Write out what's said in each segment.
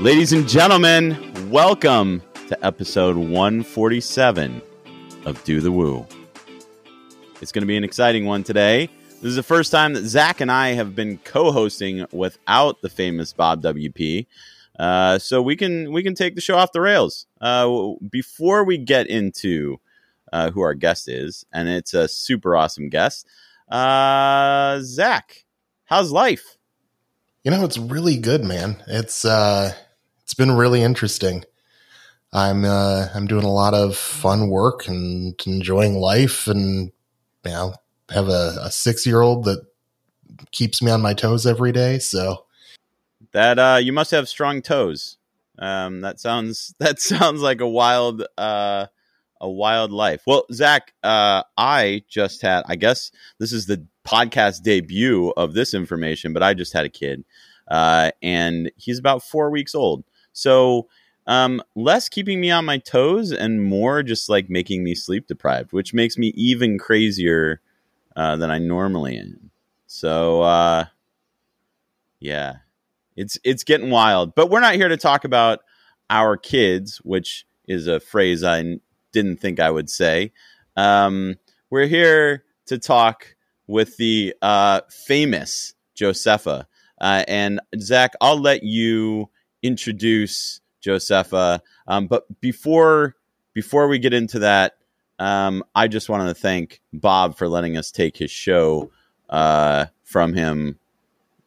Ladies and gentlemen, welcome to episode 147 of Do the Woo. It's going to be an exciting one today. This is the first time that Zach and I have been co-hosting without the famous Bob WP. Uh, so we can we can take the show off the rails. Uh, before we get into uh, who our guest is, and it's a super awesome guest. Uh, Zach, how's life? You know, it's really good, man. It's uh, been really interesting. I'm uh, I'm doing a lot of fun work and enjoying life, and you know, have a, a six year old that keeps me on my toes every day. So that uh, you must have strong toes. Um, that sounds that sounds like a wild uh, a wild life. Well, Zach, uh, I just had. I guess this is the podcast debut of this information, but I just had a kid, uh, and he's about four weeks old. So um, less keeping me on my toes and more just like making me sleep deprived, which makes me even crazier uh, than I normally am. So uh, yeah, it's it's getting wild. But we're not here to talk about our kids, which is a phrase I didn't think I would say. Um, we're here to talk with the uh, famous Josepha. Uh, and Zach, I'll let you introduce Josepha. Um, but before before we get into that, um, I just wanted to thank Bob for letting us take his show uh, from him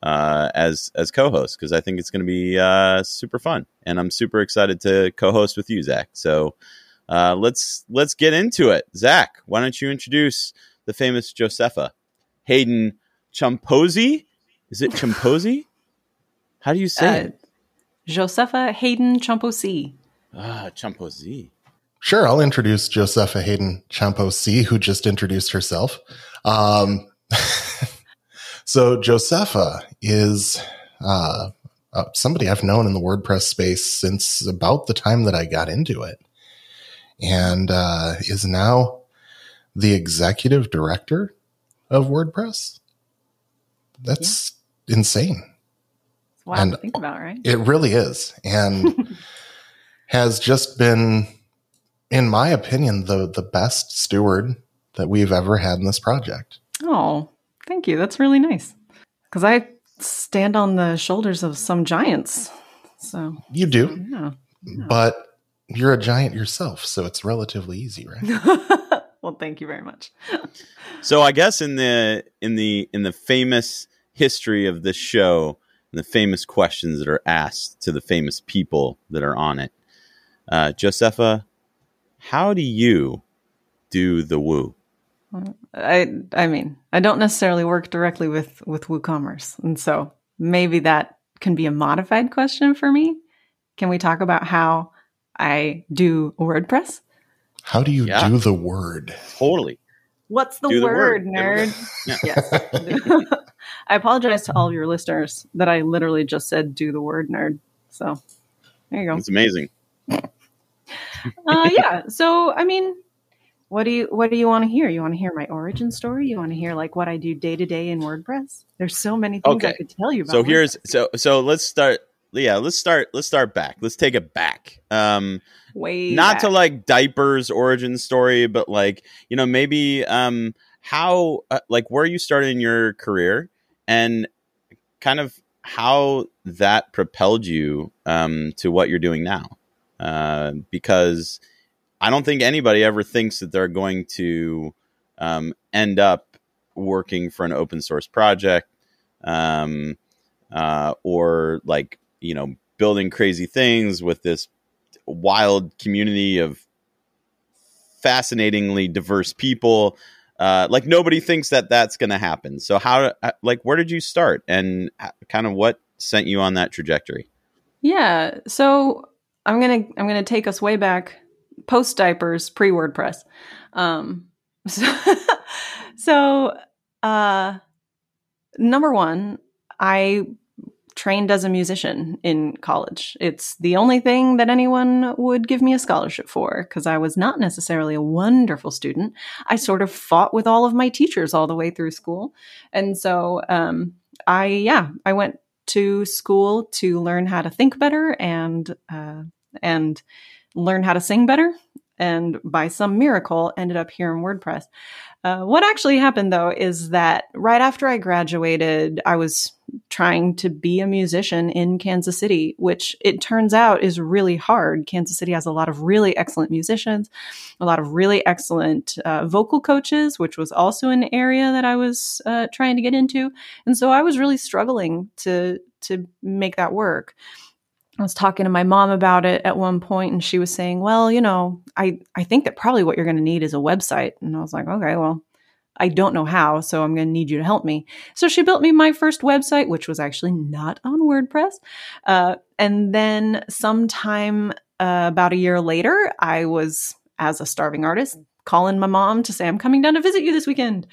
uh, as as co-host because I think it's going to be uh, super fun, and I'm super excited to co-host with you, Zach. So uh, let's let's get into it. Zach, why don't you introduce the famous Josepha Haden Chomphosy? Is it Chomphosy? How do you say Uh, it? Josepha Haden Chomphosy. Ah, Chomphosy. sure, I'll introduce Josepha Haden Chomphosy, who just introduced herself. Um, so Josepha is uh, uh, somebody I've known in the WordPress space since about the time that I got into it, and uh, is now the executive director of WordPress. That's insane. It's wild And- to think about, right? It really is, and has just been, in my opinion, the the best steward that we've ever had in this project. Oh, thank you. That's really nice. Because I stand on the shoulders of some giants. So, You do, yeah. but you're a giant yourself, so it's relatively easy, right? well, thank you very much. So I guess in the in the in the famous history of this show, and the famous questions that are asked to the famous people that are on it, uh, Josepha, how do you do the woo? I I mean, I don't necessarily work directly with with WooCommerce, and so maybe that can be a modified question for me. Can we talk about how I do WordPress? How do you Yeah. do the word? Totally. What's the Do the word, word. nerd? Yeah. Yes. I apologize to all of your listeners that I literally just said do the word nerd. So there you go. It's amazing. Uh, yeah. So I mean, what do you what do you want to hear? You want to hear my origin story? You want to hear like what I do day to day in WordPress? There's so many things I could tell you about. So WordPress. here's so so let's start. Yeah, let's start. Let's start back. Let's take it back. Um, way not to like diapers origin story, but like you know maybe um how uh, like where you started in your career and kind of how that propelled you um to what you're doing now. Uh, because I don't think anybody ever thinks that they're going to um, end up working for an open source project um, uh, or like you know building crazy things with this wild community of fascinatingly diverse people uh, like nobody thinks that that's going to happen so how uh, like where did you start and kind of what sent you on that trajectory Yeah. So I'm gonna I'm gonna take us way back, post diapers, pre WordPress. Um, so, so uh, number one, I trained as a musician in college. It's the only thing that anyone would give me a scholarship for because I was not necessarily a wonderful student. I sort of fought with all of my teachers all the way through school, and so um, I yeah I went to school to learn how to think better and uh, and learn how to sing better. And by some miracle, ended up here in WordPress. Uh, what actually happened though is that right after I graduated, I was trying to be a musician in Kansas City, which it turns out is really hard. Kansas City has a lot of really excellent musicians, a lot of really excellent uh, vocal coaches, which was also an area that I was uh, trying to get into. And so I was really struggling to to make that work. I was talking to my mom about it at one point and she was saying, "Well, you know, I I think that probably what you're going to need is a website." And I was like, "Okay, well, I don't know how, so I'm going to need you to help me." So she built me my first website, which was actually not on WordPress. Uh, and then sometime uh, about a year later, I was as a starving artist calling my mom to say I'm coming down to visit you this weekend.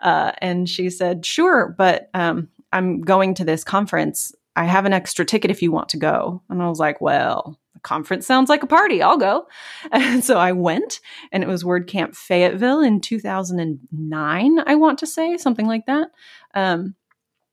Uh, and she said, "Sure, but um, I'm going to this conference I have an extra ticket if you want to go. And I was like, well, the conference sounds like a party. I'll go. And so I went, and it was WordCamp Fayetteville in 2009, I want to say, something like that. Um,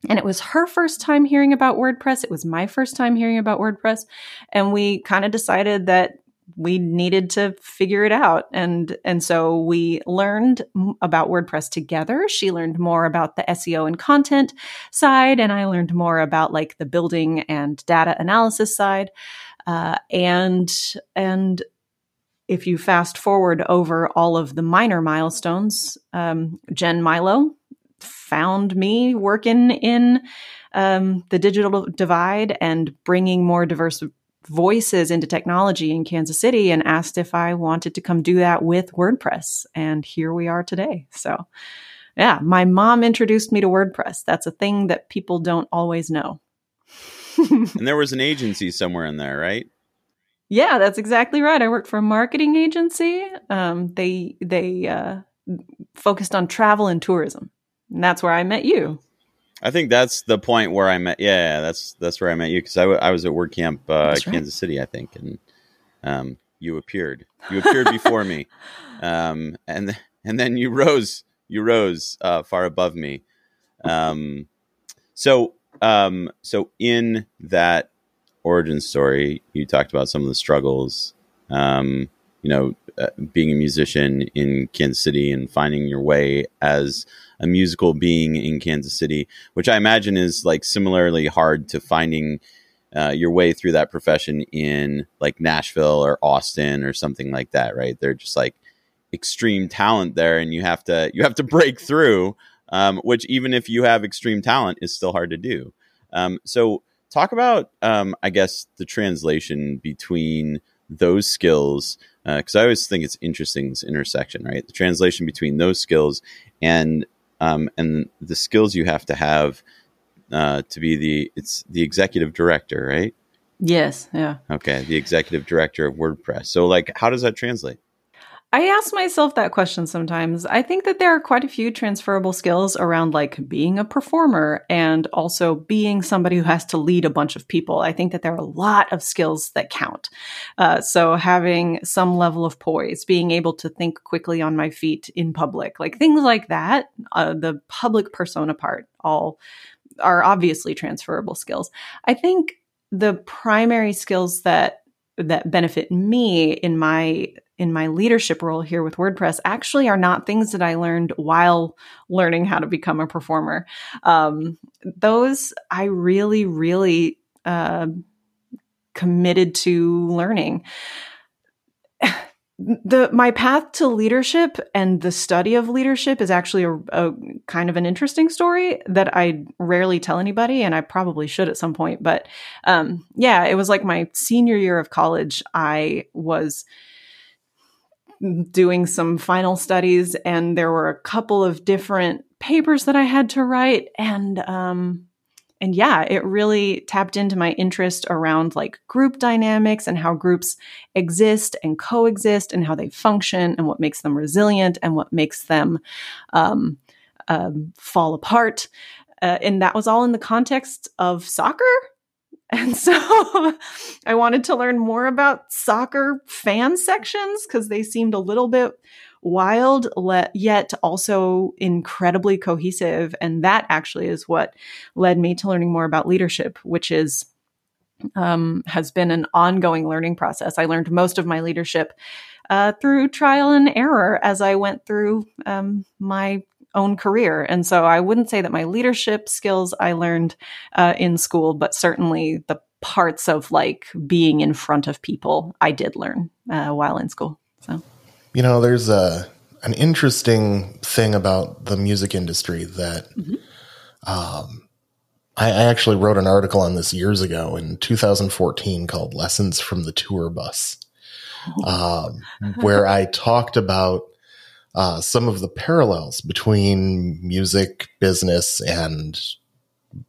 and it was her first time hearing about WordPress. It was my first time hearing about WordPress. And we kind of decided that we needed to figure it out and and so we learned about WordPress together. She learned more about the SEO and content side and I learned more about like the building and data analysis side. Uh, and and if you fast forward over all of the minor milestones, um, Jen Mylo found me working in um, the digital divide and bringing more diverse voices into technology in Kansas City and asked if I wanted to come do that with WordPress. And here we are today. So, yeah, my mom introduced me to WordPress. That's a thing that people don't always know. and there was an agency somewhere in there, right? Yeah, that's exactly right. I worked for a marketing agency. Um, they they uh, focused on travel and tourism, and that's where I met you. I think that's the point where I met. Yeah, that's that's where I met you because I, w- I was at WordCamp uh, right. Kansas City, I think, and um, you appeared. You appeared before me, um, and and then you rose. You rose uh, far above me. Um, so um, so in that origin story, you talked about some of the struggles. Um, you know, uh, being a musician in Kansas City and finding your way as a musical being in Kansas City, which I imagine is like similarly hard to finding uh, your way through that profession in like Nashville or Austin or something like that, right? They're just like extreme talent there, and you have to you have to break through. Um, which even if you have extreme talent, is still hard to do. Um, so talk about, um, I guess, the translation between those skills because uh, I always think it's interesting this intersection, right? The translation between those skills and um, and the skills you have to have uh, to be the it's the executive director, right? Yes. Yeah. Okay, the executive director of WordPress. So, like, how does that translate? I ask myself that question sometimes. I think that there are quite a few transferable skills around like being a performer and also being somebody who has to lead a bunch of people. I think that there are a lot of skills that count. Uh, so having some level of poise, being able to think quickly on my feet in public, like things like that, uh, the public persona part, all are obviously transferable skills. I think the primary skills that that benefit me in my in my leadership role here with WordPress actually are not things that I learned while learning how to become a performer. Um, those I really, really uh, committed to learning. the my path to leadership and the study of leadership is actually a, a, kind of an interesting story that I rarely tell anybody, and I probably should at some point. But um, yeah, it was like my senior year of college. I was doing some final studies, and there were a couple of different papers that I had to write, and um, and yeah, it really tapped into my interest around like group dynamics and how groups exist and coexist and how they function and what makes them resilient and what makes them um, um, fall apart. Uh, and that was all in the context of soccer. And so I wanted to learn more about soccer fan sections because they seemed a little bit wild, le- yet also incredibly cohesive. And that actually is what led me to learning more about leadership, which is um, has been an ongoing learning process. I learned most of my leadership uh, through trial and error as I went through um, my own career. And so I wouldn't say that my leadership skills I learned uh, in school, but certainly the parts of like being in front of people I did learn uh, while in school. So, you know, there's a an interesting thing about the music industry that mm-hmm. um, I, I actually wrote an article on this years ago in 2014 called "Lessons from the Tour Bus," um, where I talked about uh, some of the parallels between music business and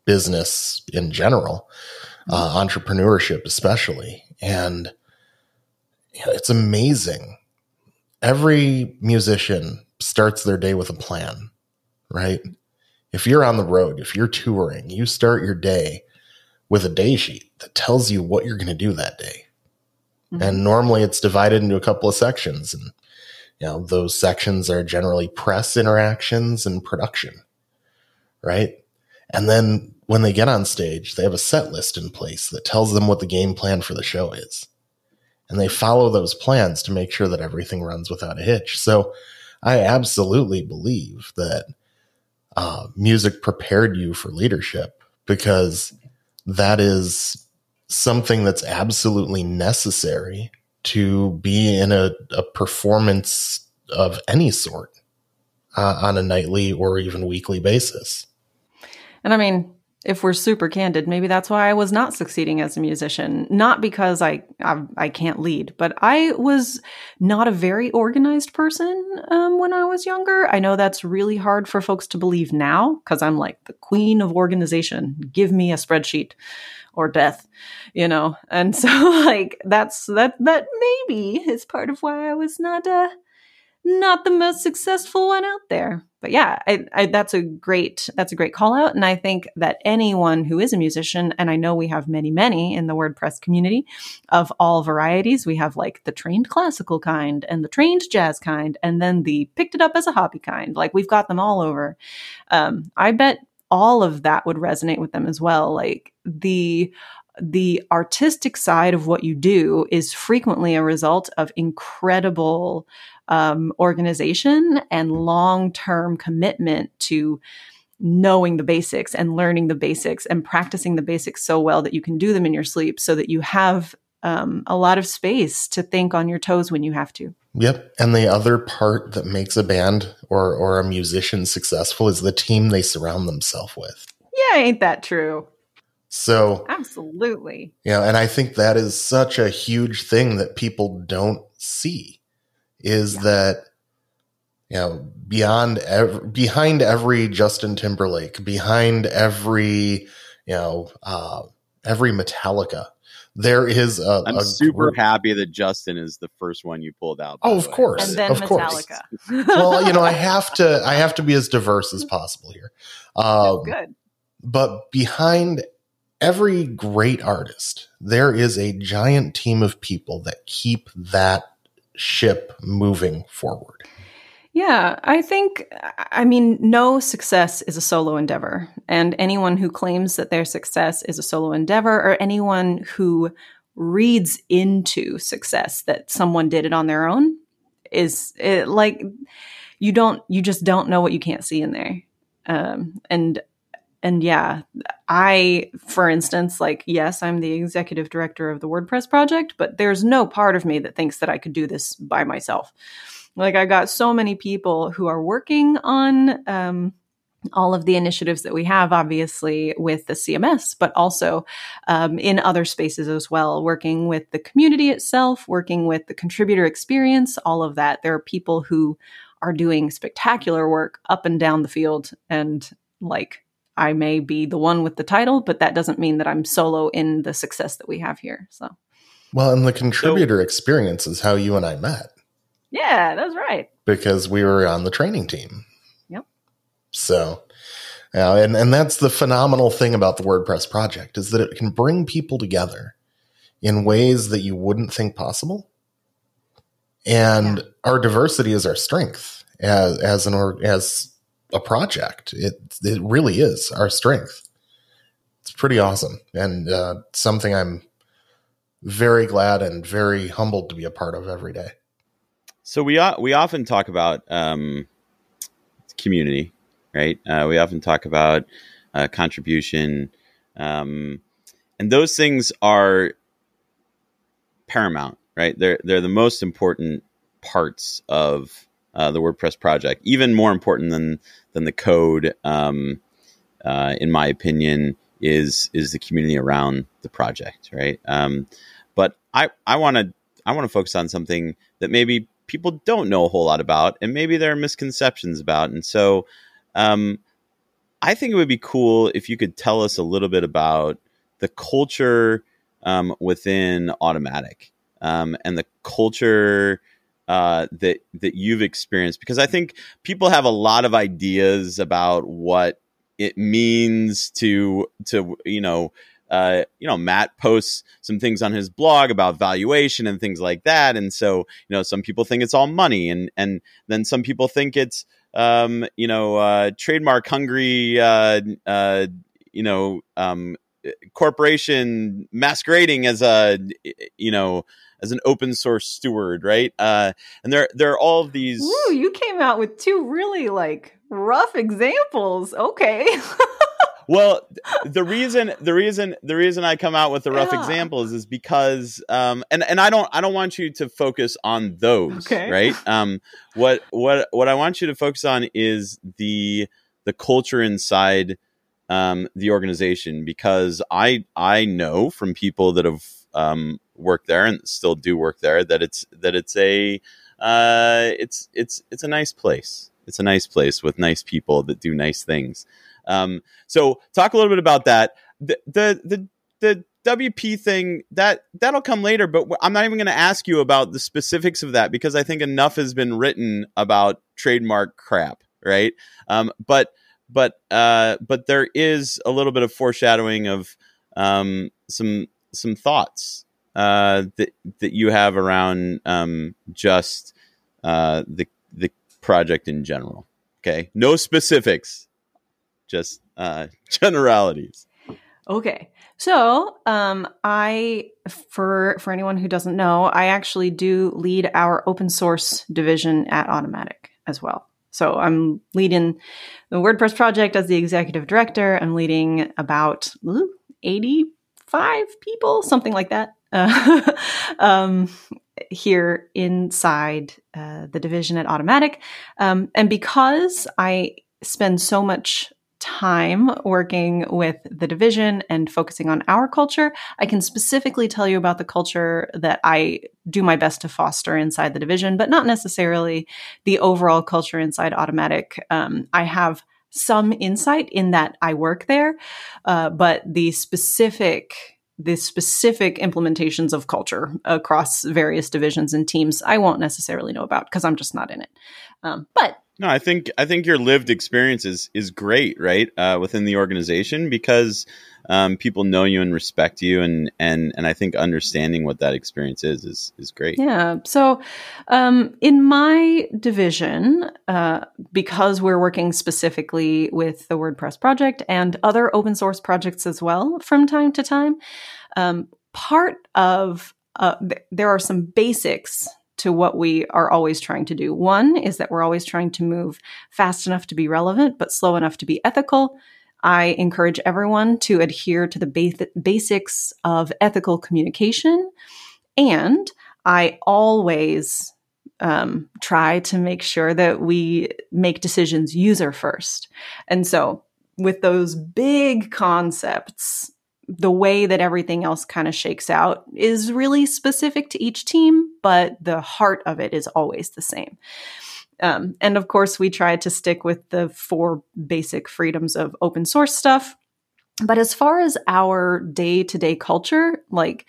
business in general, uh, entrepreneurship especially, and you know, it's amazing. Every musician starts their day with a plan, right? If you're on the road, if you're touring, you start your day with a day sheet that tells you what you're going to do that day. Mm-hmm. And normally it's divided into a couple of sections and you know, those sections are generally press interactions and production, right? And then when they get on stage, they have a set list in place that tells them what the game plan for the show is. And they follow those plans to make sure that everything runs without a hitch. So I absolutely believe that uh, music prepared you for leadership because that is something that's absolutely necessary to be in a, a performance of any sort uh, on a nightly or even weekly basis. And I mean, if we're super candid, maybe that's why I was not succeeding as a musician. Not because I I, I can't lead, but I was not a very organized person um, when I was younger. I know that's really hard for folks to believe now because I'm like the queen of organization. Give me a spreadsheet or death, you know? And so like that's that that maybe is part of why I was not uh not the most successful one out there. But yeah, I, I, that's a great that's a great call out, and I think that anyone who is a musician, and I know we have many many in the WordPress community of all varieties. We have like the trained classical kind and the trained jazz kind, and then the picked it up as a hobby kind. Like we've got them all over. Um, I bet all of that would resonate with them as well. Like the the artistic side of what you do is frequently a result of incredible um, organization and long term commitment to knowing the basics and learning the basics and practicing the basics so well that you can do them in your sleep so that you have um, a lot of space to think on your toes when you have to. Yep. And the other part that makes a band or, or a musician successful is the team they surround themselves with. Yeah, ain't that true? So, absolutely. Yeah. And I think that is such a huge thing that people don't see is yeah. that, you know, beyond ev- behind every Justin Timberlake, behind every, you know, uh, every Metallica, there is a. I'm a super group. happy that Justin is the first one you pulled out. Oh, of course, and then of Metallica. Course. well, you know, I have to. I have to be as diverse as possible here. Um, good. But behind every great artist, there is a giant team of people that keep that ship moving forward. Yeah, I think, I mean, no success is a solo endeavor. And anyone who claims that their success is a solo endeavor, or anyone who reads into success that someone did it on their own, is it, like, you don't, you just don't know what you can't see in there. Um, and, and yeah, I, for instance, like, yes, I'm the executive director of the WordPress project, but there's no part of me that thinks that I could do this by myself. Like I got so many people who are working on um, all of the initiatives that we have, obviously with the CMS, but also um, in other spaces as well, working with the community itself, working with the contributor experience, all of that. There are people who are doing spectacular work up and down the field. And like, I may be the one with the title, but that doesn't mean that I'm solo in the success that we have here. So, well, and the contributor so, experience is how you and I met. Yeah, that's right. Because we were on the training team. Yep. So, yeah, and, and that's the phenomenal thing about the WordPress project is that it can bring people together in ways that you wouldn't think possible. and yeah. our diversity is our strength as as an or as a project. It it really is our strength. It's pretty awesome and uh, something I'm very glad and very humbled to be a part of every day. So we we often talk about um, community, right? Uh, we often talk about uh, contribution, um, and those things are paramount, right? They're they're the most important parts of uh, the WordPress project, even more important than than the code. Um, uh, in my opinion, is is the community around the project, right? Um, but I I want to I want to focus on something that maybe people don't know a whole lot about, and maybe there are misconceptions about, and so. Um, I think it would be cool if you could tell us a little bit about the culture um, within Automattic um, and the culture uh, that that you've experienced? Because I think people have a lot of ideas about what it means to to you know uh, you know Matt posts some things on his blog about valuation and things like that, and so you know some people think it's all money, and and then some people think it's um, you know uh, trademark hungry uh, uh, you know um, corporation masquerading as a you know as an open source steward, right? Uh, and there there are all of these. Ooh, you came out with two really like rough examples. Okay. well, the reason the reason the reason I come out with the rough yeah. examples is because um and and I don't I don't want you to focus on those, okay. right? Um what what what I want you to focus on is the the culture inside um, the organization because I I know from people that have um, worked there and still do work there that it's that it's a uh, it's it's it's a nice place. It's a nice place with nice people that do nice things. Um, so talk a little bit about that. The the the, the WP thing that that'll come later, but I'm not even going to ask you about the specifics of that because I think enough has been written about trademark crap, right? Um, but but uh, but there is a little bit of foreshadowing of um, some some thoughts uh, that that you have around um, just uh, the the project in general. Okay, no specifics, just uh, generalities. Okay, so um, I for for anyone who doesn't know, I actually do lead our open source division at Automattic as well. So I'm leading the WordPress project as the executive director. I'm leading about 85 people, something like that, uh, um, here inside uh, the division at Automattic. Um, and because I spend so much time working with the division and focusing on our culture, I can specifically tell you about the culture that I do my best to foster inside the division, but not necessarily the overall culture inside Automattic. Um, I have some insight in that I work there, uh, but the specific the specific implementations of culture across various divisions and teams I won't necessarily know about because I'm just not in it. Um, but no, I think I think your lived experience is is great, right, uh, within the organization because um, people know you and respect you, and and and I think understanding what that experience is is is great. Yeah. So, um, in my division, uh, because we're working specifically with the WordPress project and other open source projects as well from time to time, um, part of uh, th- there are some basics to what we are always trying to do. One is that we're always trying to move fast enough to be relevant, but slow enough to be ethical. I encourage everyone to adhere to the ba- basics of ethical communication. And I always um, try to make sure that we make decisions user first. And so, with those big concepts, the way that everything else kind of shakes out is really specific to each team, but the heart of it is always the same. Um, and of course, we try to stick with the four basic freedoms of open source stuff. But as far as our day to day culture, like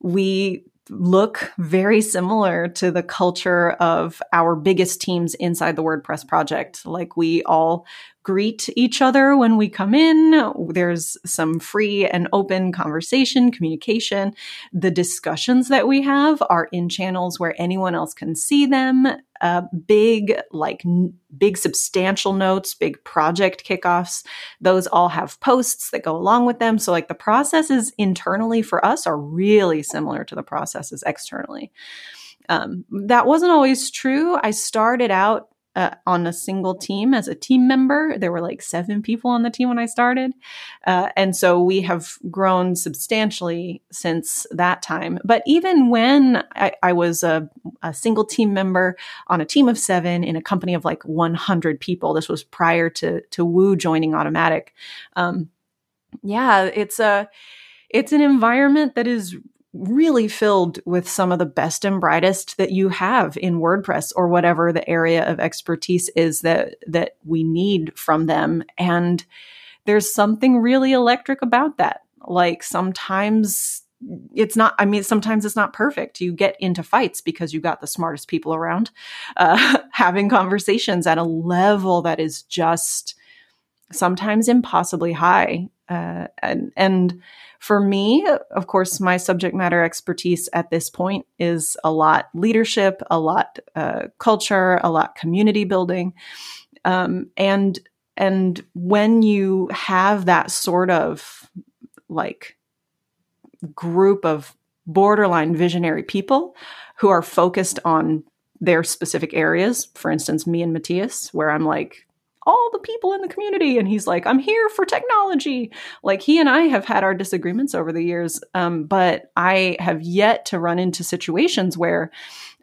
we look very similar to the culture of our biggest teams inside the WordPress project. Like we all greet each other when we come in. There's some free and open conversation, communication. The discussions that we have are in channels where anyone else can see them. Uh, big, like n- big substantial notes, big project kickoffs. Those all have posts that go along with them. So, like the processes internally for us are really similar to the processes externally. Um, that wasn't always true. I started out uh, on a single team as a team member. There were like seven people on the team when I started. Uh, and so we have grown substantially since that time. But even when I, I was a, a, single team member on a team of seven in a company of like 100 people, this was prior to, to Woo joining Automattic. Um, yeah, it's a, it's an environment that is really filled with some of the best and brightest that you have in WordPress or whatever the area of expertise is that that we need from them. And there's something really electric about that. Like sometimes it's not i mean sometimes it's not perfect. You get into fights because you got the smartest people around uh, having conversations at a level that is just sometimes impossibly high uh, and and for me, of course, my subject matter expertise at this point is a lot leadership, a lot uh, culture, a lot community building, um, and and when you have that sort of like group of borderline visionary people who are focused on their specific areas, for instance, me and Matías, where I'm like, all the people in the community. And he's like, I'm here for technology. Like he and I have had our disagreements over the years, um, but I have yet to run into situations where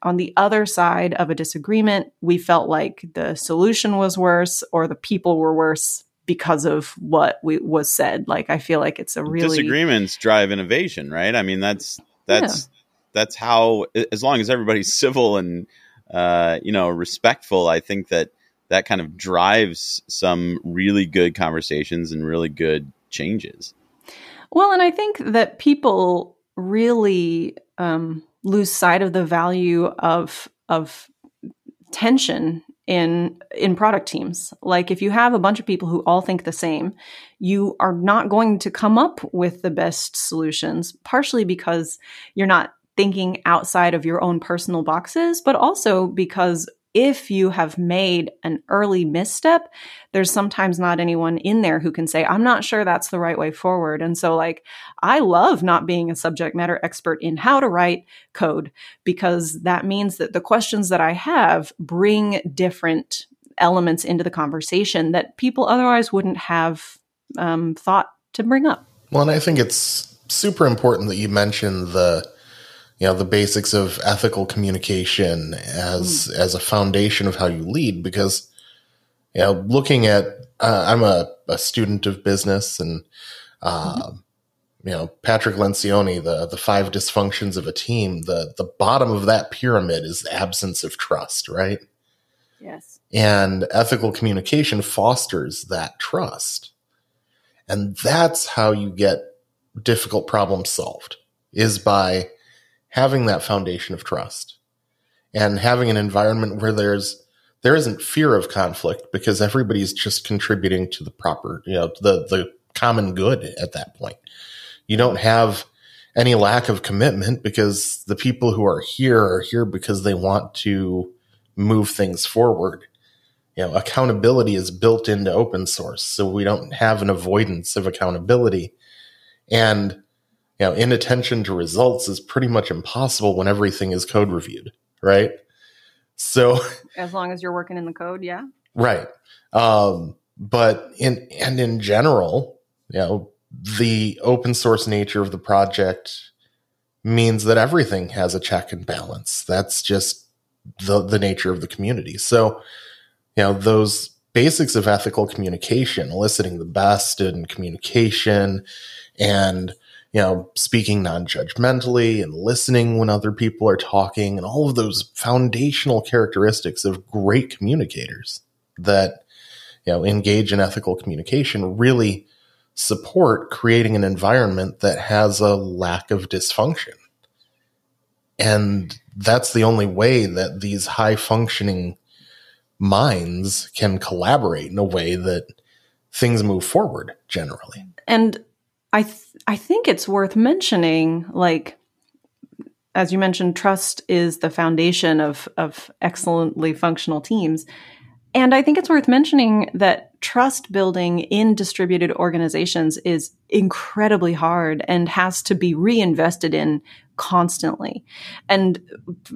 on the other side of a disagreement, we felt like the solution was worse or the people were worse because of what we, was said. Like I feel like it's a really disagreements drive innovation, right? I mean, that's that's yeah. that's how as long as everybody's civil and uh, you know respectful, I think that that kind of drives some really good conversations and really good changes. Well, and I think that people really um, lose sight of the value of of tension in in product teams. Like if you have a bunch of people who all think the same, you are not going to come up with the best solutions, partially because you're not thinking outside of your own personal boxes, but also because if you have made an early misstep, there's sometimes not anyone in there who can say, I'm not sure that's the right way forward. And so, like, I love not being a subject matter expert in how to write code because that means that the questions that I have bring different elements into the conversation that people otherwise wouldn't have um, thought to bring up. Well, and I think it's super important that you mention the you know the basics of ethical communication as mm. as a foundation of how you lead because you know looking at uh, i'm a, a student of business and uh, mm-hmm. you know patrick lencioni the the five dysfunctions of a team the the bottom of that pyramid is the absence of trust right yes and ethical communication fosters that trust and that's how you get difficult problems solved is by having that foundation of trust and having an environment where there's there isn't fear of conflict because everybody's just contributing to the proper, you know, the the common good at that point. You don't have any lack of commitment because the people who are here are here because they want to move things forward. You know, accountability is built into open source, so we don't have an avoidance of accountability. And you know, inattention to results is pretty much impossible when everything is code reviewed, right? So as long as you're working in the code, yeah. Right. Um, but in and in general, you know, the open source nature of the project means that everything has a check and balance. That's just the the nature of the community. So, you know, those basics of ethical communication, eliciting the best in communication and you know, speaking non judgmentally and listening when other people are talking, and all of those foundational characteristics of great communicators that, you know, engage in ethical communication really support creating an environment that has a lack of dysfunction. And that's the only way that these high functioning minds can collaborate in a way that things move forward generally. And I th- I think it's worth mentioning like as you mentioned trust is the foundation of of excellently functional teams. And I think it's worth mentioning that trust building in distributed organizations is incredibly hard and has to be reinvested in constantly. And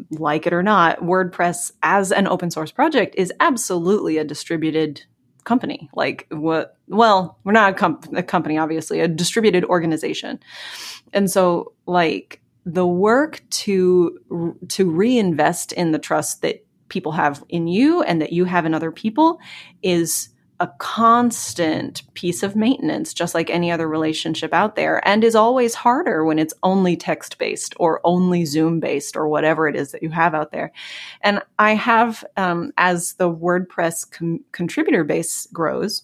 like it or not, WordPress as an open source project is absolutely a distributed company. Like what? Well, we're not a, a company, obviously, a distributed organization. And so, like the work to to reinvest in the trust that people have in you and that you have in other people is a constant piece of maintenance, just like any other relationship out there, and is always harder when it's only text based or only Zoom based or whatever it is that you have out there. And I have, um, as the WordPress com- contributor base grows,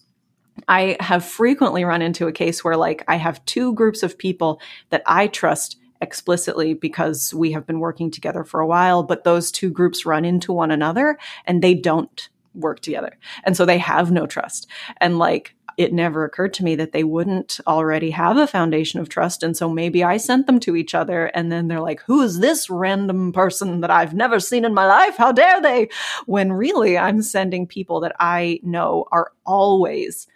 I have frequently run into a case where, like, I have two groups of people that I trust explicitly because we have been working together for a while, but those two groups run into one another and they don't work together. And so they have no trust. And like, it never occurred to me that they wouldn't already have a foundation of trust. And so maybe I sent them to each other and then they're like, who is this random person that I've never seen in my life? How dare they? When really I'm sending people that I know are always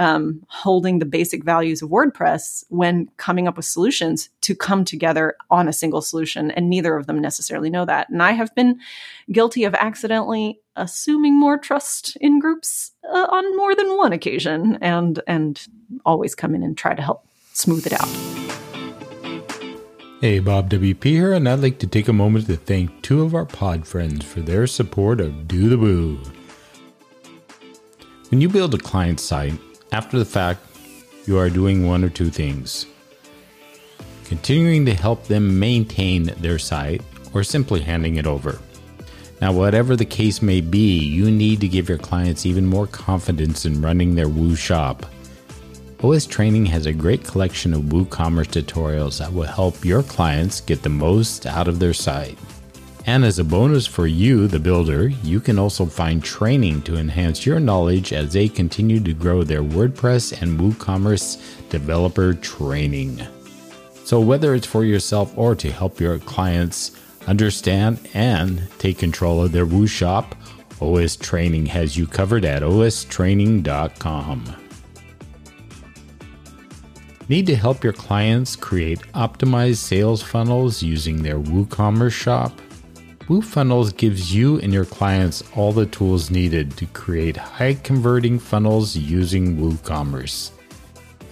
um, holding the basic values of WordPress when coming up with solutions to come together on a single solution. And neither of them necessarily know that. And I have been guilty of accidentally assuming more trust in groups uh, on more than one occasion and, and always come in and try to help smooth it out. Hey, Bob WP here, and I'd like to take a moment to thank two of our pod friends for their support of Do the Woo. When you build a client site, after the fact, you are doing one or two things continuing to help them maintain their site or simply handing it over. Now, whatever the case may be, you need to give your clients even more confidence in running their Woo shop. OS Training has a great collection of WooCommerce tutorials that will help your clients get the most out of their site. And as a bonus for you, the builder, you can also find training to enhance your knowledge as they continue to grow their WordPress and WooCommerce developer training. So, whether it's for yourself or to help your clients understand and take control of their Woo shop, OS Training has you covered at ostraining.com. Need to help your clients create optimized sales funnels using their WooCommerce shop? WooFunnels gives you and your clients all the tools needed to create high converting funnels using WooCommerce.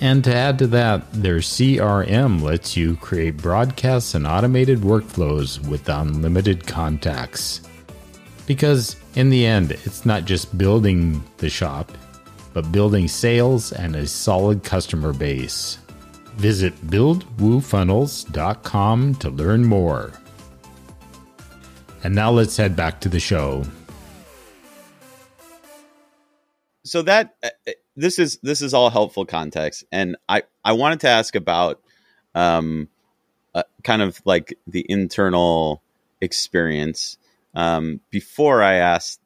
And to add to that, their CRM lets you create broadcasts and automated workflows with unlimited contacts. Because in the end, it's not just building the shop, but building sales and a solid customer base. Visit buildwoofunnels.com to learn more. And now let's head back to the show. So that uh, uh, this is this is all helpful context, and I I wanted to ask about um uh, kind of like the internal experience um, before I ask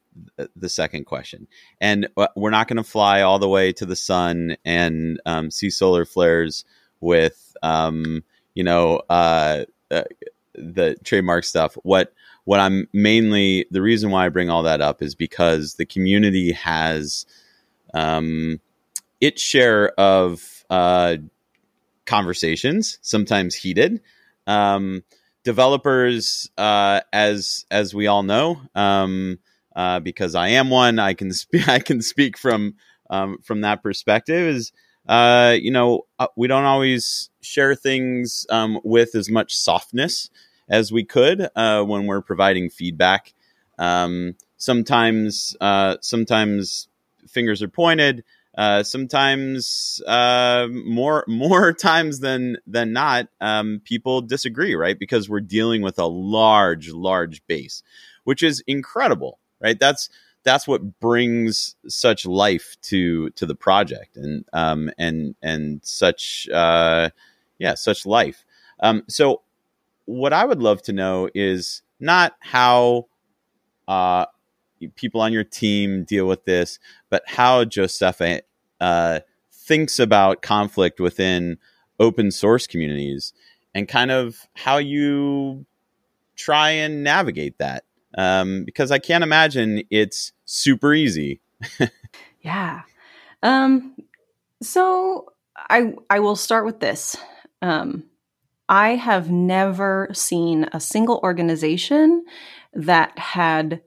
the second question. And uh, we're not going to fly all the way to the sun and um, see solar flares with um, you know uh, uh, the trademark stuff. What what I'm mainly the reason why I bring all that up is because the community has um, its share of uh, conversations, sometimes heated. Um, developers, uh, as as we all know, um, uh, because I am one, I can speak. I can speak from um, from that perspective. Is uh, you know uh, we don't always share things um, with as much softness as we could uh, when we're providing feedback. Um, sometimes, uh, sometimes fingers are pointed. Uh, sometimes, uh, more more times than than not, um, people disagree, right? Because we're dealing with a large, large base, which is incredible, right? That's that's what brings such life to to the project and um and and such uh yeah such life um so what I would love to know is not how, uh, people on your team deal with this, but how Josepha uh, thinks about conflict within open source communities and kind of how you try and navigate that. Um, because I can't imagine it's super easy. yeah. Um, so I I will start with this. Um, I have never seen a single organization that had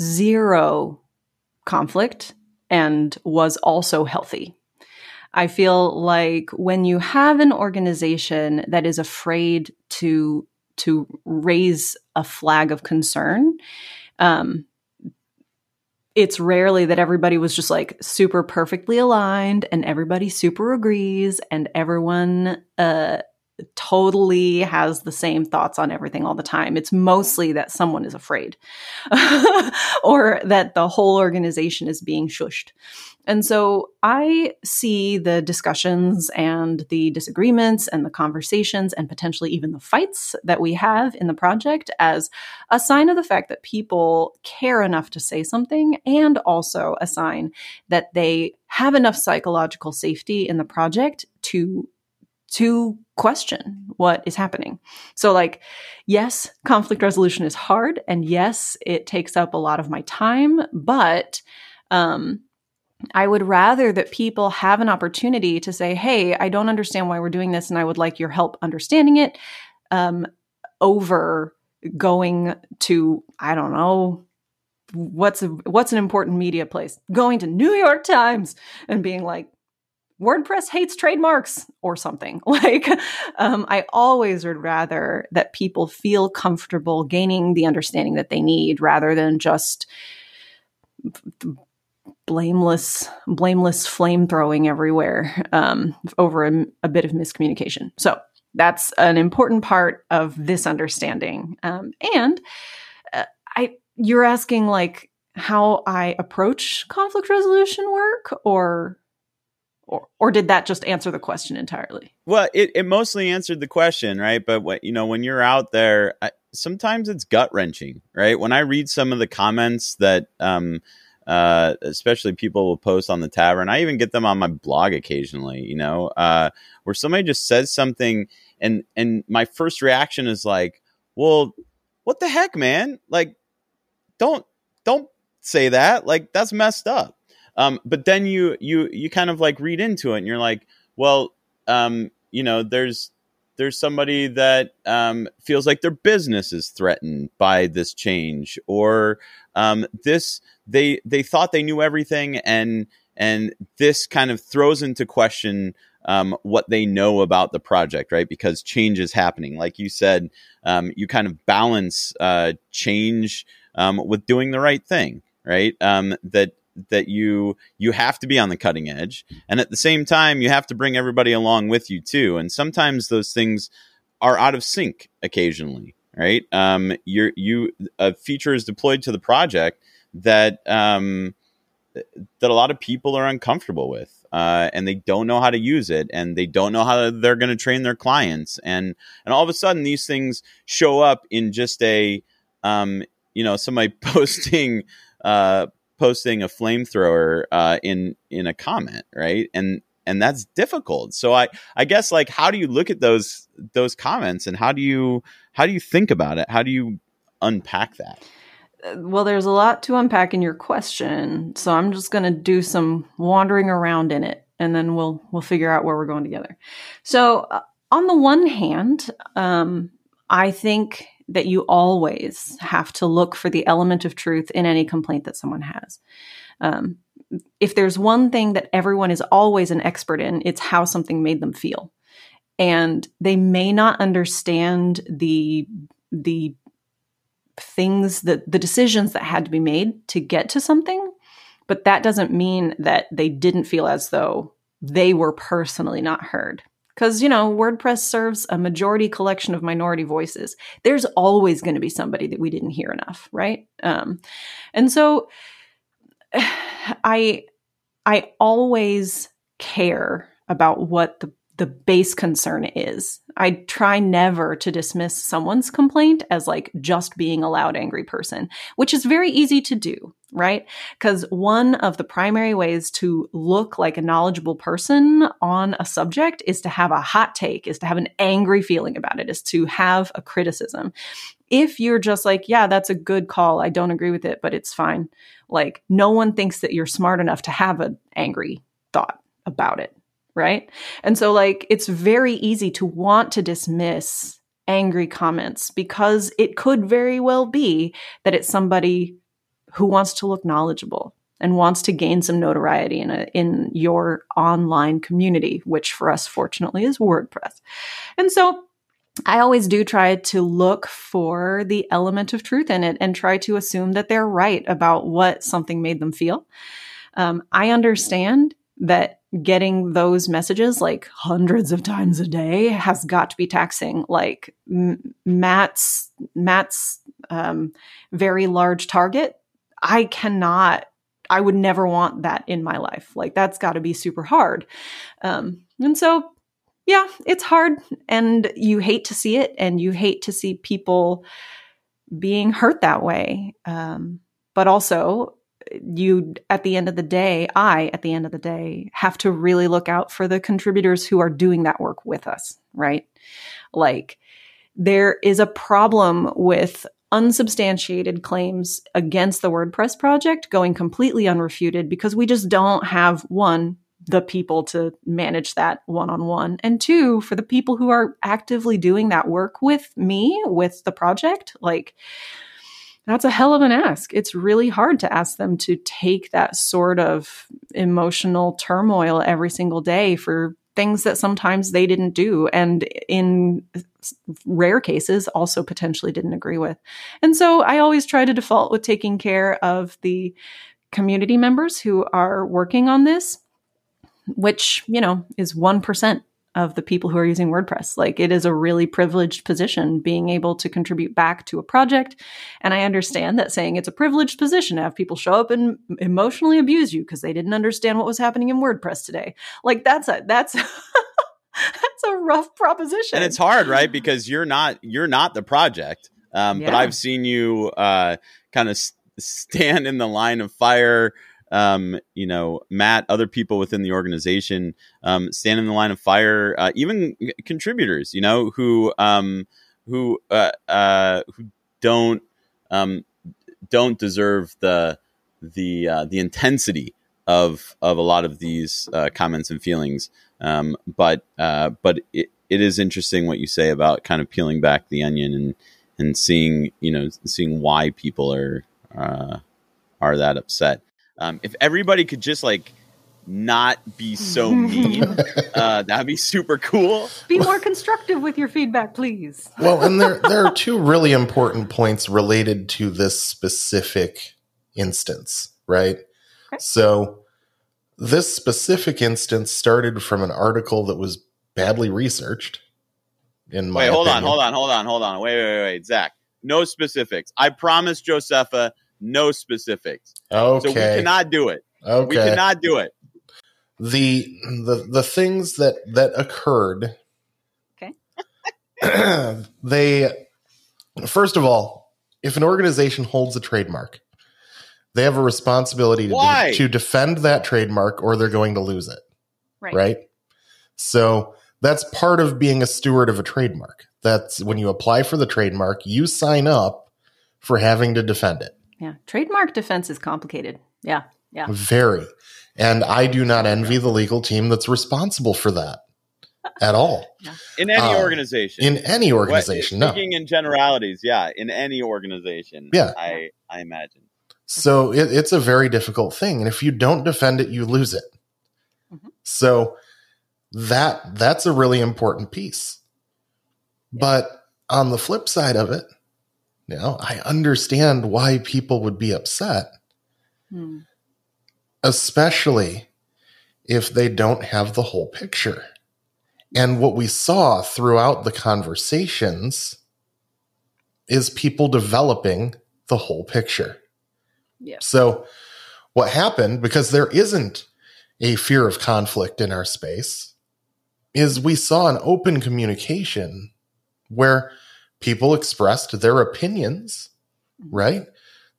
zero conflict and was also healthy. I feel like when you have an organization that is afraid to to raise a flag of concern, um, it's rarely that everybody was just like super perfectly aligned and everybody super agrees and everyone uh, totally has the same thoughts on everything all the time. It's mostly that someone is afraid or that the whole organization is being shushed. And so I see the discussions and the disagreements and the conversations and potentially even the fights that we have in the project as a sign of the fact that people care enough to say something and also a sign that they have enough psychological safety in the project to to question what is happening. So, like, yes, conflict resolution is hard, and yes, it takes up a lot of my time, but um, I would rather that people have an opportunity to say, Hey, I don't understand why we're doing this, and I would like your help understanding it, um, over going to, I don't know, what's a, what's an important media place going to new york times and being like WordPress hates trademarks or something. Like, um, I always would rather that people feel comfortable gaining the understanding that they need rather than just blameless, blameless flame throwing everywhere um, over a, a, bit of miscommunication. So that's an important part of this understanding. Um, and uh, I, you're asking like how I approach conflict resolution work, or or, or did that just answer the question entirely? Well, it, it mostly answered the question, right? But what you know, when you're out there, I, sometimes it's gut wrenching, right? When I read some of the comments that, um, uh, especially people will post on the tavern, I even get them on my blog occasionally. You know, uh, where somebody just says something, and and my first reaction is like, "Well, what the heck, man? Like, don't don't say that. Like, that's messed up." Um, but then you you you kind of like read into it, and you're like, well, um, you know, there's there's somebody that um, feels like their business is threatened by this change, or um, this they they thought they knew everything, and and this kind of throws into question um, what they know about the project, right? Because change is happening. Like you said, um, you kind of balance uh, change um, with doing the right thing, right? Um, that that you you have to be on the cutting edge. And at the same time you have to bring everybody along with you too. And sometimes those things are out of sync occasionally right? Um you're you a feature is deployed to the project that um that a lot of people are uncomfortable with uh, and they don't know how to use it and they don't know how they're going to train their clients. And and all of a sudden these things show up in just a um, you know somebody posting uh, posting a flamethrower uh, in in a comment, right? And and that's difficult. So I I guess like how do you look at those those comments and how do you how do you think about it? How do you unpack that? Uh, well, there's a lot to unpack in your question, so I'm just going to do some wandering around in it, and then we'll we'll figure out where we're going together. So, uh, on the one hand, um, I think that you always have to look for the element of truth in any complaint that someone has. Um, if there's one thing that everyone is always an expert in, it's how something made them feel. And they may not understand the the things that the decisions that had to be made to get to something, but that doesn't mean that they didn't feel as though they were personally not heard because you know wordpress serves a majority collection of minority voices. There's always going to be somebody that we didn't hear enough right? Um, and so i i always care about what the the base concern is. I try never to dismiss someone's complaint as like just being a loud, angry person, which is very easy to do. right? Because one of the primary ways to look like a knowledgeable person on a subject is to have a hot take, is to have an angry feeling about it, is to have a criticism. If you're just like, yeah, that's a good call, I don't agree with it, but it's fine. Like, no one thinks that you're smart enough to have an angry thought about it, right? And so, like, it's very easy to want to dismiss angry comments because it could very well be that it's somebody who wants to look knowledgeable and wants to gain some notoriety in a, in your online community, which for us fortunately is WordPress. And so I always do try to look for the element of truth in it and try to assume that they're right about what something made them feel. Um, I understand that getting those messages like hundreds of times a day has got to be taxing. Like M- Matt's Matt's um, very large target I cannot, I would never want that in my life. Like that's got to be super hard. Um, and so, yeah, it's hard and you hate to see it and you hate to see people being hurt that way. Um, but also, you at the end of the day, I at the end of the day have to really look out for the contributors who are doing that work with us, right? Like, there is a problem with unsubstantiated claims against the WordPress project going completely unrefuted because we just don't have one, the people to manage that one on one, and two, for the people who are actively doing that work with me, with the project, like, that's a hell of an ask. It's really hard to ask them to take that sort of emotional turmoil every single day for things that sometimes they didn't do and in rare cases also potentially didn't agree with. And so I always try to default with taking care of the community members who are working on this, which, you know, is 1% of the people who are using WordPress. Like it is a really privileged position being able to contribute back to a project. And I understand that saying it's a privileged position to have people show up and emotionally abuse you because they didn't understand what was happening in WordPress today. Like that's a that's that's a rough proposition. And it's hard, right? Because you're not you're not the project. Um, yeah. But I've seen you uh, kind of stand in the line of fire um, you know, Matt, other people within the organization um, stand in the line of fire, uh, even contributors, you know, who um, who uh, uh, who don't um, don't deserve the the uh, the intensity of of a lot of these uh, comments and feelings. Um, but uh, but it, it is interesting what you say about kind of peeling back the onion and and seeing you know seeing why people are uh, are that upset. Um, if everybody could just like not be so mean, uh, that'd be super cool. Be more constructive with your feedback, please. well, and there there are two really important points related to this specific instance, right? Okay. So this specific instance started from an article that was badly researched. In my wait, hold opinion. on, hold on, hold on, hold on. Wait, wait, wait, Zach. No specifics. I promise, Josepha no specifics. Okay. So we cannot do it. Okay. We cannot do it. The the the things that that occurred. Okay. they first of all, if an organization holds a trademark, they have a responsibility to, de- to defend that trademark or they're going to lose it. Right. Right? So that's part of being a steward of a trademark. That's when you apply for the trademark, you sign up for having to defend it. Yeah. Trademark defense is complicated. Yeah. Yeah. Very. And I do not envy the legal team that's responsible for that at all. In any um, organization. In any organization. What, speaking no. in generalities, yeah. In any organization. Yeah. I, I imagine. So it, it's a very difficult thing. And if you don't defend it, you lose it. Mm-hmm. So that that's a really important piece. Yeah. But on the flip side of it, know, I understand why people would be upset, hmm. especially if they don't have the whole picture. And what we saw throughout the conversations is people developing the whole picture. Yeah. So, what happened, because there isn't a fear of conflict in our space, is we saw an open communication where people expressed their opinions, right?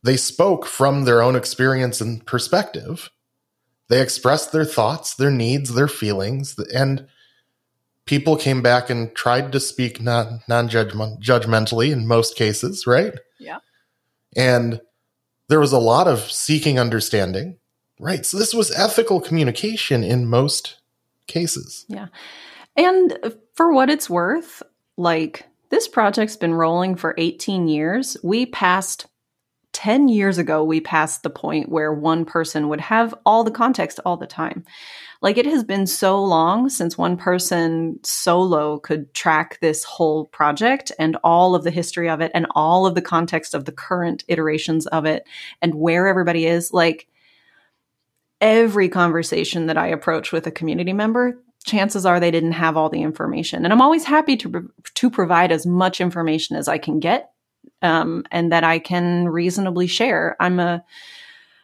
they spoke from their own experience and perspective. They expressed their thoughts, their needs, their feelings, and people came back and tried to speak non judgmentally in most cases, right? Yeah. And there was a lot of seeking understanding, right? So this was ethical communication in most cases. Yeah. And uh, for what it's worth, like this project's been rolling for 18 years. We passed 10 years ago, we passed the point where one person would have all the context all the time. Like it has been so long since one person solo could track this whole project and all of the history of it and all of the context of the current iterations of it and where everybody is. Like every conversation that I approach with a community member, chances are they didn't have all the information. And I'm always happy to to provide as much information as I can get um, and that I can reasonably share. I'm a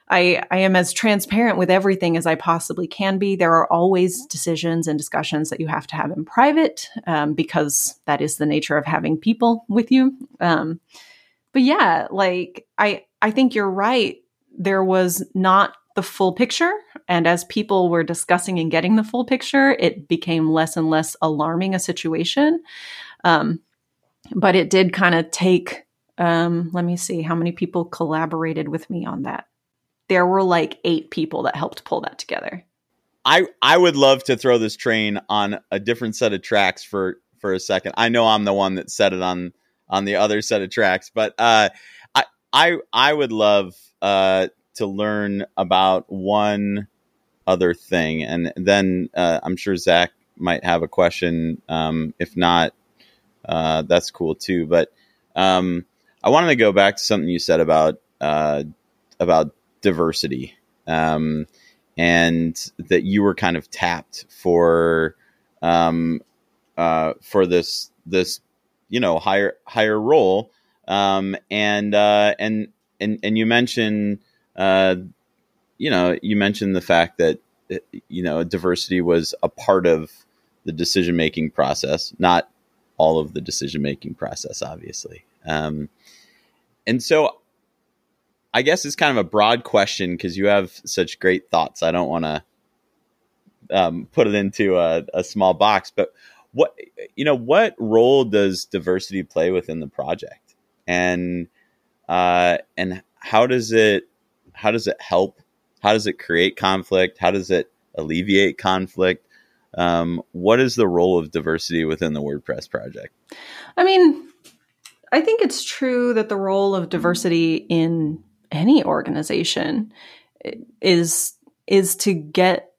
I, I am as transparent with everything as I possibly can be. There are always decisions and discussions that you have to have in private um, because that is the nature of having people with you. Um, but yeah, like I I think you're right. There was not the full picture. And as people were discussing and getting the full picture, it became less and less alarming a situation. Um, but it did kind of take, um, let me see, how many people collaborated with me on that? There were like eight people that helped pull that together. I, I would love to throw this train on a different set of tracks for, for a second. I know I'm the one that set it on on the other set of tracks, but uh, I I I would love uh, to learn about one other thing, and then uh, I'm sure Zach might have a question. Um, if not, uh, that's cool too. But um, I wanted to go back to something you said about uh, about diversity, um, and that you were kind of tapped for um, uh, for this this you know higher higher role, um, and uh, and and and you mentioned uh, you know, you mentioned the fact that you know diversity was a part of the decision making process, not all of the decision making process, obviously. Um, and so, I guess it's kind of a broad question because you have such great thoughts. I don't want to um, put it into a, a small box, but what you know, what role does diversity play within the project, and uh, and how does it how does it help? How does it create conflict? How does it alleviate conflict? Um, what is the role of diversity within the WordPress project? I mean, I think it's true that the role of diversity in any organization is is to get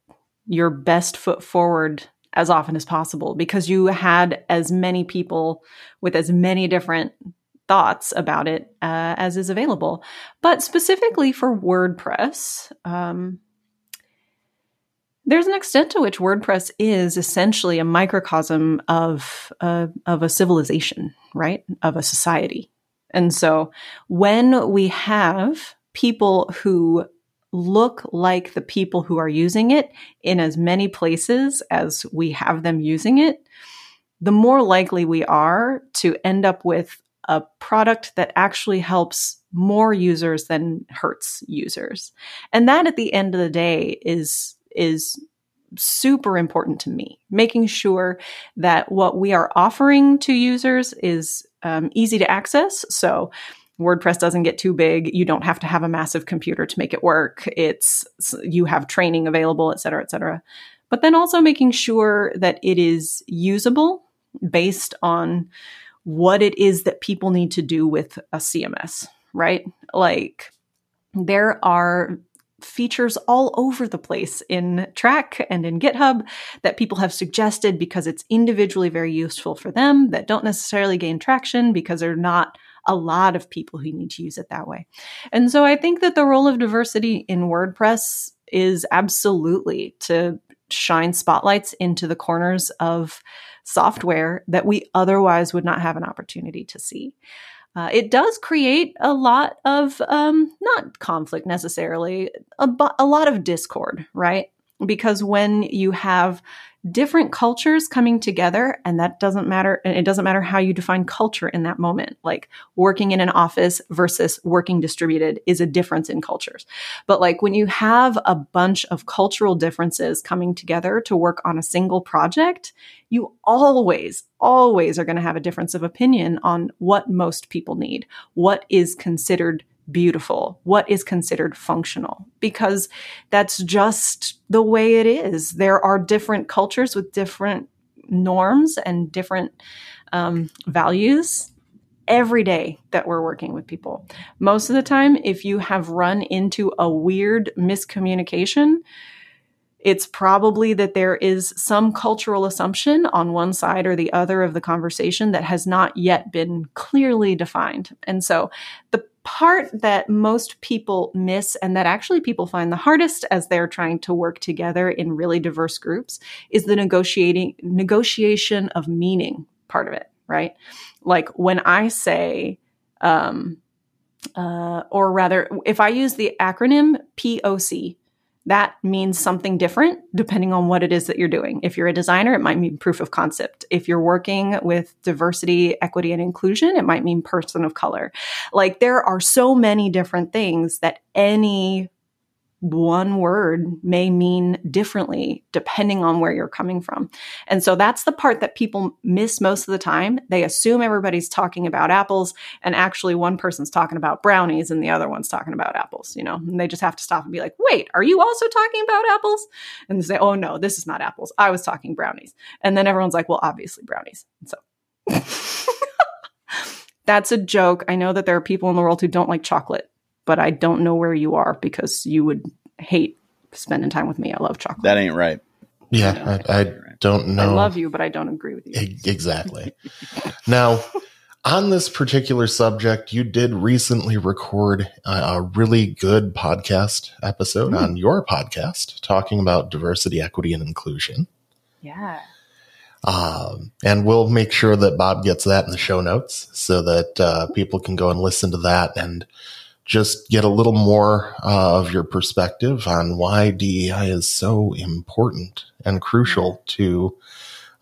your best foot forward as often as possible because you had as many people with as many different thoughts about it uh, as is available. But specifically for WordPress, um, there's an extent to which WordPress is essentially a microcosm of uh, of a civilization, right? Of a society. And so when we have people who look like the people who are using it in as many places as we have them using it, the more likely we are to end up with a product that actually helps more users than hurts users. And that at the end of the day is is super important to me, making sure that what we are offering to users is um, easy to access. So WordPress doesn't get too big. You don't have to have a massive computer to make it work. It's you have training available, et cetera, et cetera. But then also making sure that it is usable based on what it is that people need to do with a CMS, right? Like there are features all over the place in Trac and in GitHub that people have suggested because it's individually very useful for them that don't necessarily gain traction because there are not a lot of people who need to use it that way. And so I think that the role of diversity in WordPress is absolutely to shine spotlights into the corners of software that we otherwise would not have an opportunity to see. Uh, it does create a lot of, um, not conflict necessarily, a, a lot of discord, right? Because when you have different cultures coming together and that doesn't matter and it doesn't matter how you define culture in that moment. Like working in an office versus working distributed is a difference in cultures. But like when you have a bunch of cultural differences coming together to work on a single project you always always are going to have a difference of opinion on what most people need what is considered beautiful, what is considered functional, because that's just the way it is. There are different cultures with different norms and different um, values every day that we're working with people. Most of the time, if you have run into a weird miscommunication, it's probably that there is some cultural assumption on one side or the other of the conversation that has not yet been clearly defined. And so the part that most people miss and that actually people find the hardest as they're trying to work together in really diverse groups is the negotiating negotiation of meaning part of it right? Like when i say um, uh, or rather if i use the acronym poc that means something different depending on what it is that you're doing. If you're a designer, it might mean proof of concept. If you're working with diversity, equity, and inclusion, it might mean person of color. Like there are so many different things that any one word may mean differently depending on where you're coming from. And so that's the part that people miss most of the time. They assume everybody's talking about apples and actually one person's talking about brownies and the other one's talking about apples, you know. And they just have to stop and be like, "Wait, are you also talking about apples?" And they say, "Oh no, this is not apples. I was talking brownies." And then everyone's like, "Well, obviously brownies." And so That's a joke. I know that there are people in the world who don't like chocolate but I don't know where you are because you would hate spending time with me. I love chocolate. That ain't right. Yeah, I, I don't know. I love you, but I don't agree with you. Exactly. now, on this particular subject, you did recently record a, a really good podcast episode mm. on your podcast talking about diversity, equity, and inclusion. Yeah. Um, and we'll make sure that Bob gets that in the show notes so that uh, people can go and listen to that and just get a little more uh, of your perspective on why DEI is so important and crucial to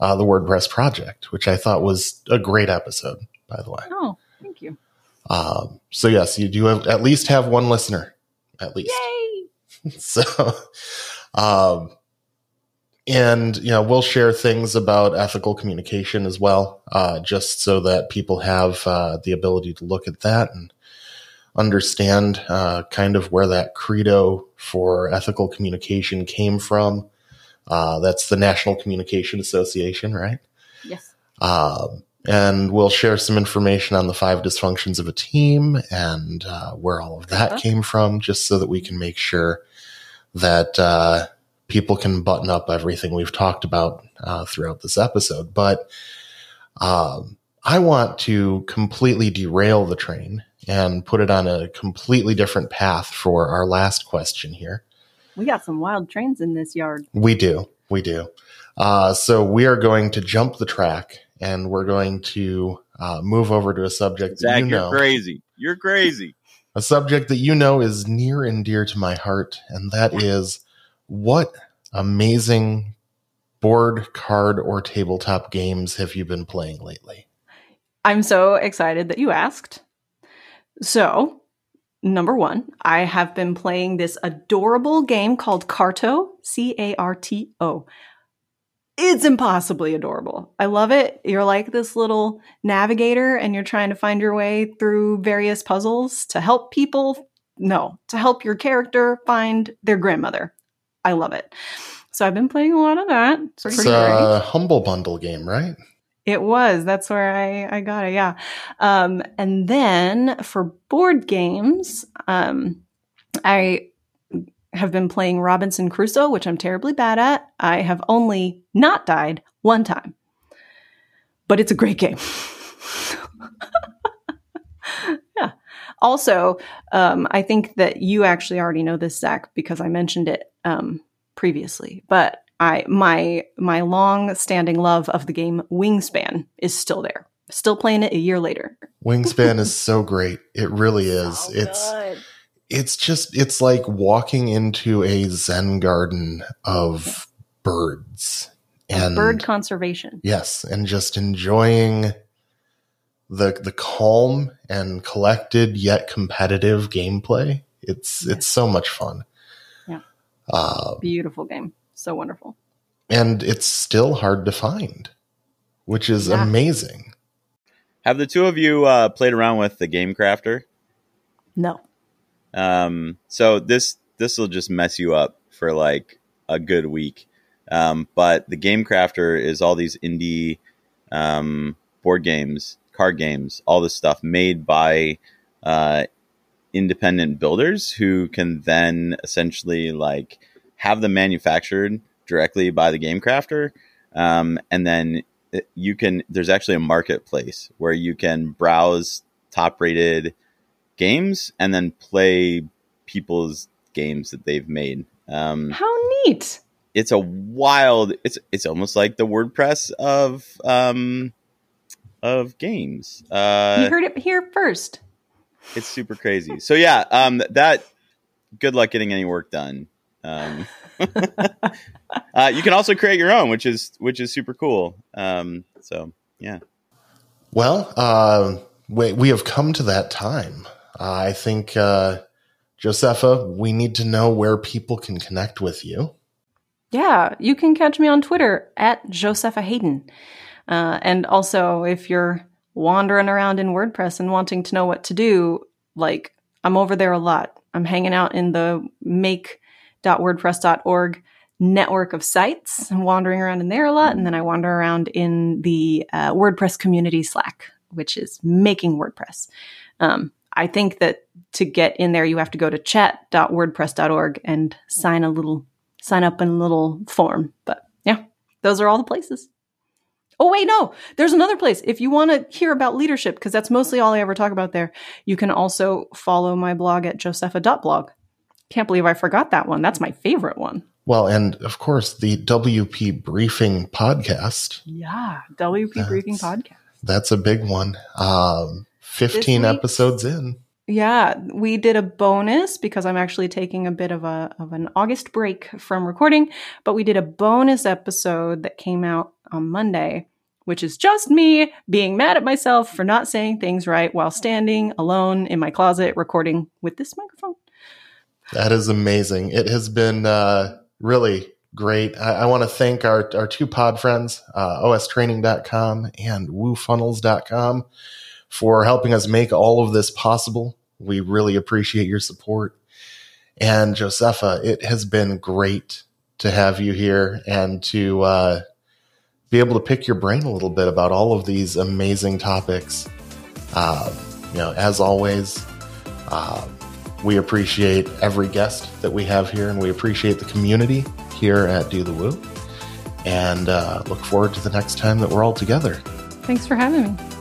uh, the WordPress project, which I thought was a great episode, by the way. Oh, thank you. Um, so yes, you do have, at least have one listener, at least. Yay! so, um, and you know we'll share things about ethical communication as well, uh, just so that people have uh, the ability to look at that and understand uh, kind of where that credo for ethical communication came from. Uh, that's the National Communication Association, right? Yes. Um, and we'll share some information on the five dysfunctions of a team and uh, where all of that uh-huh. came from, just so that we can make sure that uh, people can button up everything we've talked about uh, throughout this episode. But um, I want to completely derail the train and put it on a completely different path for our last question here. We got some wild trains in this yard. We do. We do. Uh, so we are going to jump the track and we're going to uh, move over to a subject Zach, that you know. You're crazy. You're crazy. A subject that you know is near and dear to my heart, and that is what amazing board, card, or tabletop games have you been playing lately? I'm so excited that you asked. So, number one, I have been playing this adorable game called Carto, C A R T O. It's impossibly adorable. I love it. You're like this little navigator and you're trying to find your way through various puzzles to help people. No, to help your character find their grandmother. I love it. So I've been playing a lot of that. It's, it's a humble bundle game, right? It was. That's where I, I got it. Yeah. Um, and then for board games, um, I have been playing Robinson Crusoe, which I'm terribly bad at. I have only not died one time, but it's a great game. yeah. Also, um, I think that you actually already know this, Zach, because I mentioned it um, previously, but I my my long standing love of the game Wingspan is still there. Still playing it a year later. Wingspan is so great. It really is. So it's good. it's just it's like walking into a zen garden of birds and bird conservation. Yes, and just enjoying the the calm and collected yet competitive gameplay. It's it's so much fun. Yeah. Uh, Beautiful game. So wonderful. and it's still hard to find, which is Yeah. amazing. Have the two of you uh, played around with the Game Crafter? No. Um, so this this will just mess you up for like a good week. Um, but the Game Crafter is all these indie um, board games, card games, all this stuff made by uh, independent builders who can then essentially like have them manufactured directly by the Game Crafter, um, and then you can. There's actually a marketplace where you can browse top rated games and then play people's games that they've made. Um, How neat. it's a wild. It's it's almost like the WordPress of um, of games. Uh, you heard it here first. it's super crazy. So yeah, um, that. Good luck getting any work done. Um, uh, you can also create your own, which is which is super cool. Um, so yeah, Well, uh, we, we have come to that time. Uh, I think, uh, Josepha, we need to know where people can connect with you. Yeah, you can catch me on Twitter at Josepha Haden. Uh, and also, if you're wandering around in WordPress and wanting to know what to do, like I'm over there a lot. I'm hanging out in the make.wordpress.org network of sites. I'm wandering around in there a lot. And then I wander around in the uh, WordPress community Slack, which is making WordPress. Um, I think that to get in there, you have to go to chat.wordpress.org and sign a little sign up in a little form. But yeah, those are all the places. Oh, wait, no, there's another place. If you want to hear about leadership, because that's mostly all I ever talk about there, you can also follow my blog at josepha.blog. Can't believe I forgot that one. That's my favorite one. Well, and of course, the WP Briefing podcast. Yeah, WP Briefing Podcast. That's a big one. Um, 15 week's- episodes in. Yeah, we did a bonus because I'm actually taking a bit of a of an August break from recording, but we did a bonus episode that came out on Monday, which is just me being mad at myself for not saying things right while standing alone in my closet recording with this microphone. That is amazing. It has been uh, really great. I, I want to thank our, our two pod friends, uh, ostraining.com and woofunnels.com, for helping us make all of this possible. We really appreciate your support. And Josepha, it has been great to have you here and to uh, be able to pick your brain a little bit about all of these amazing topics. Uh, you know, as always, uh, we appreciate every guest that we have here, and we appreciate the community here at Do the Woo. And uh, look forward to the next time that we're all together. Thanks for having me.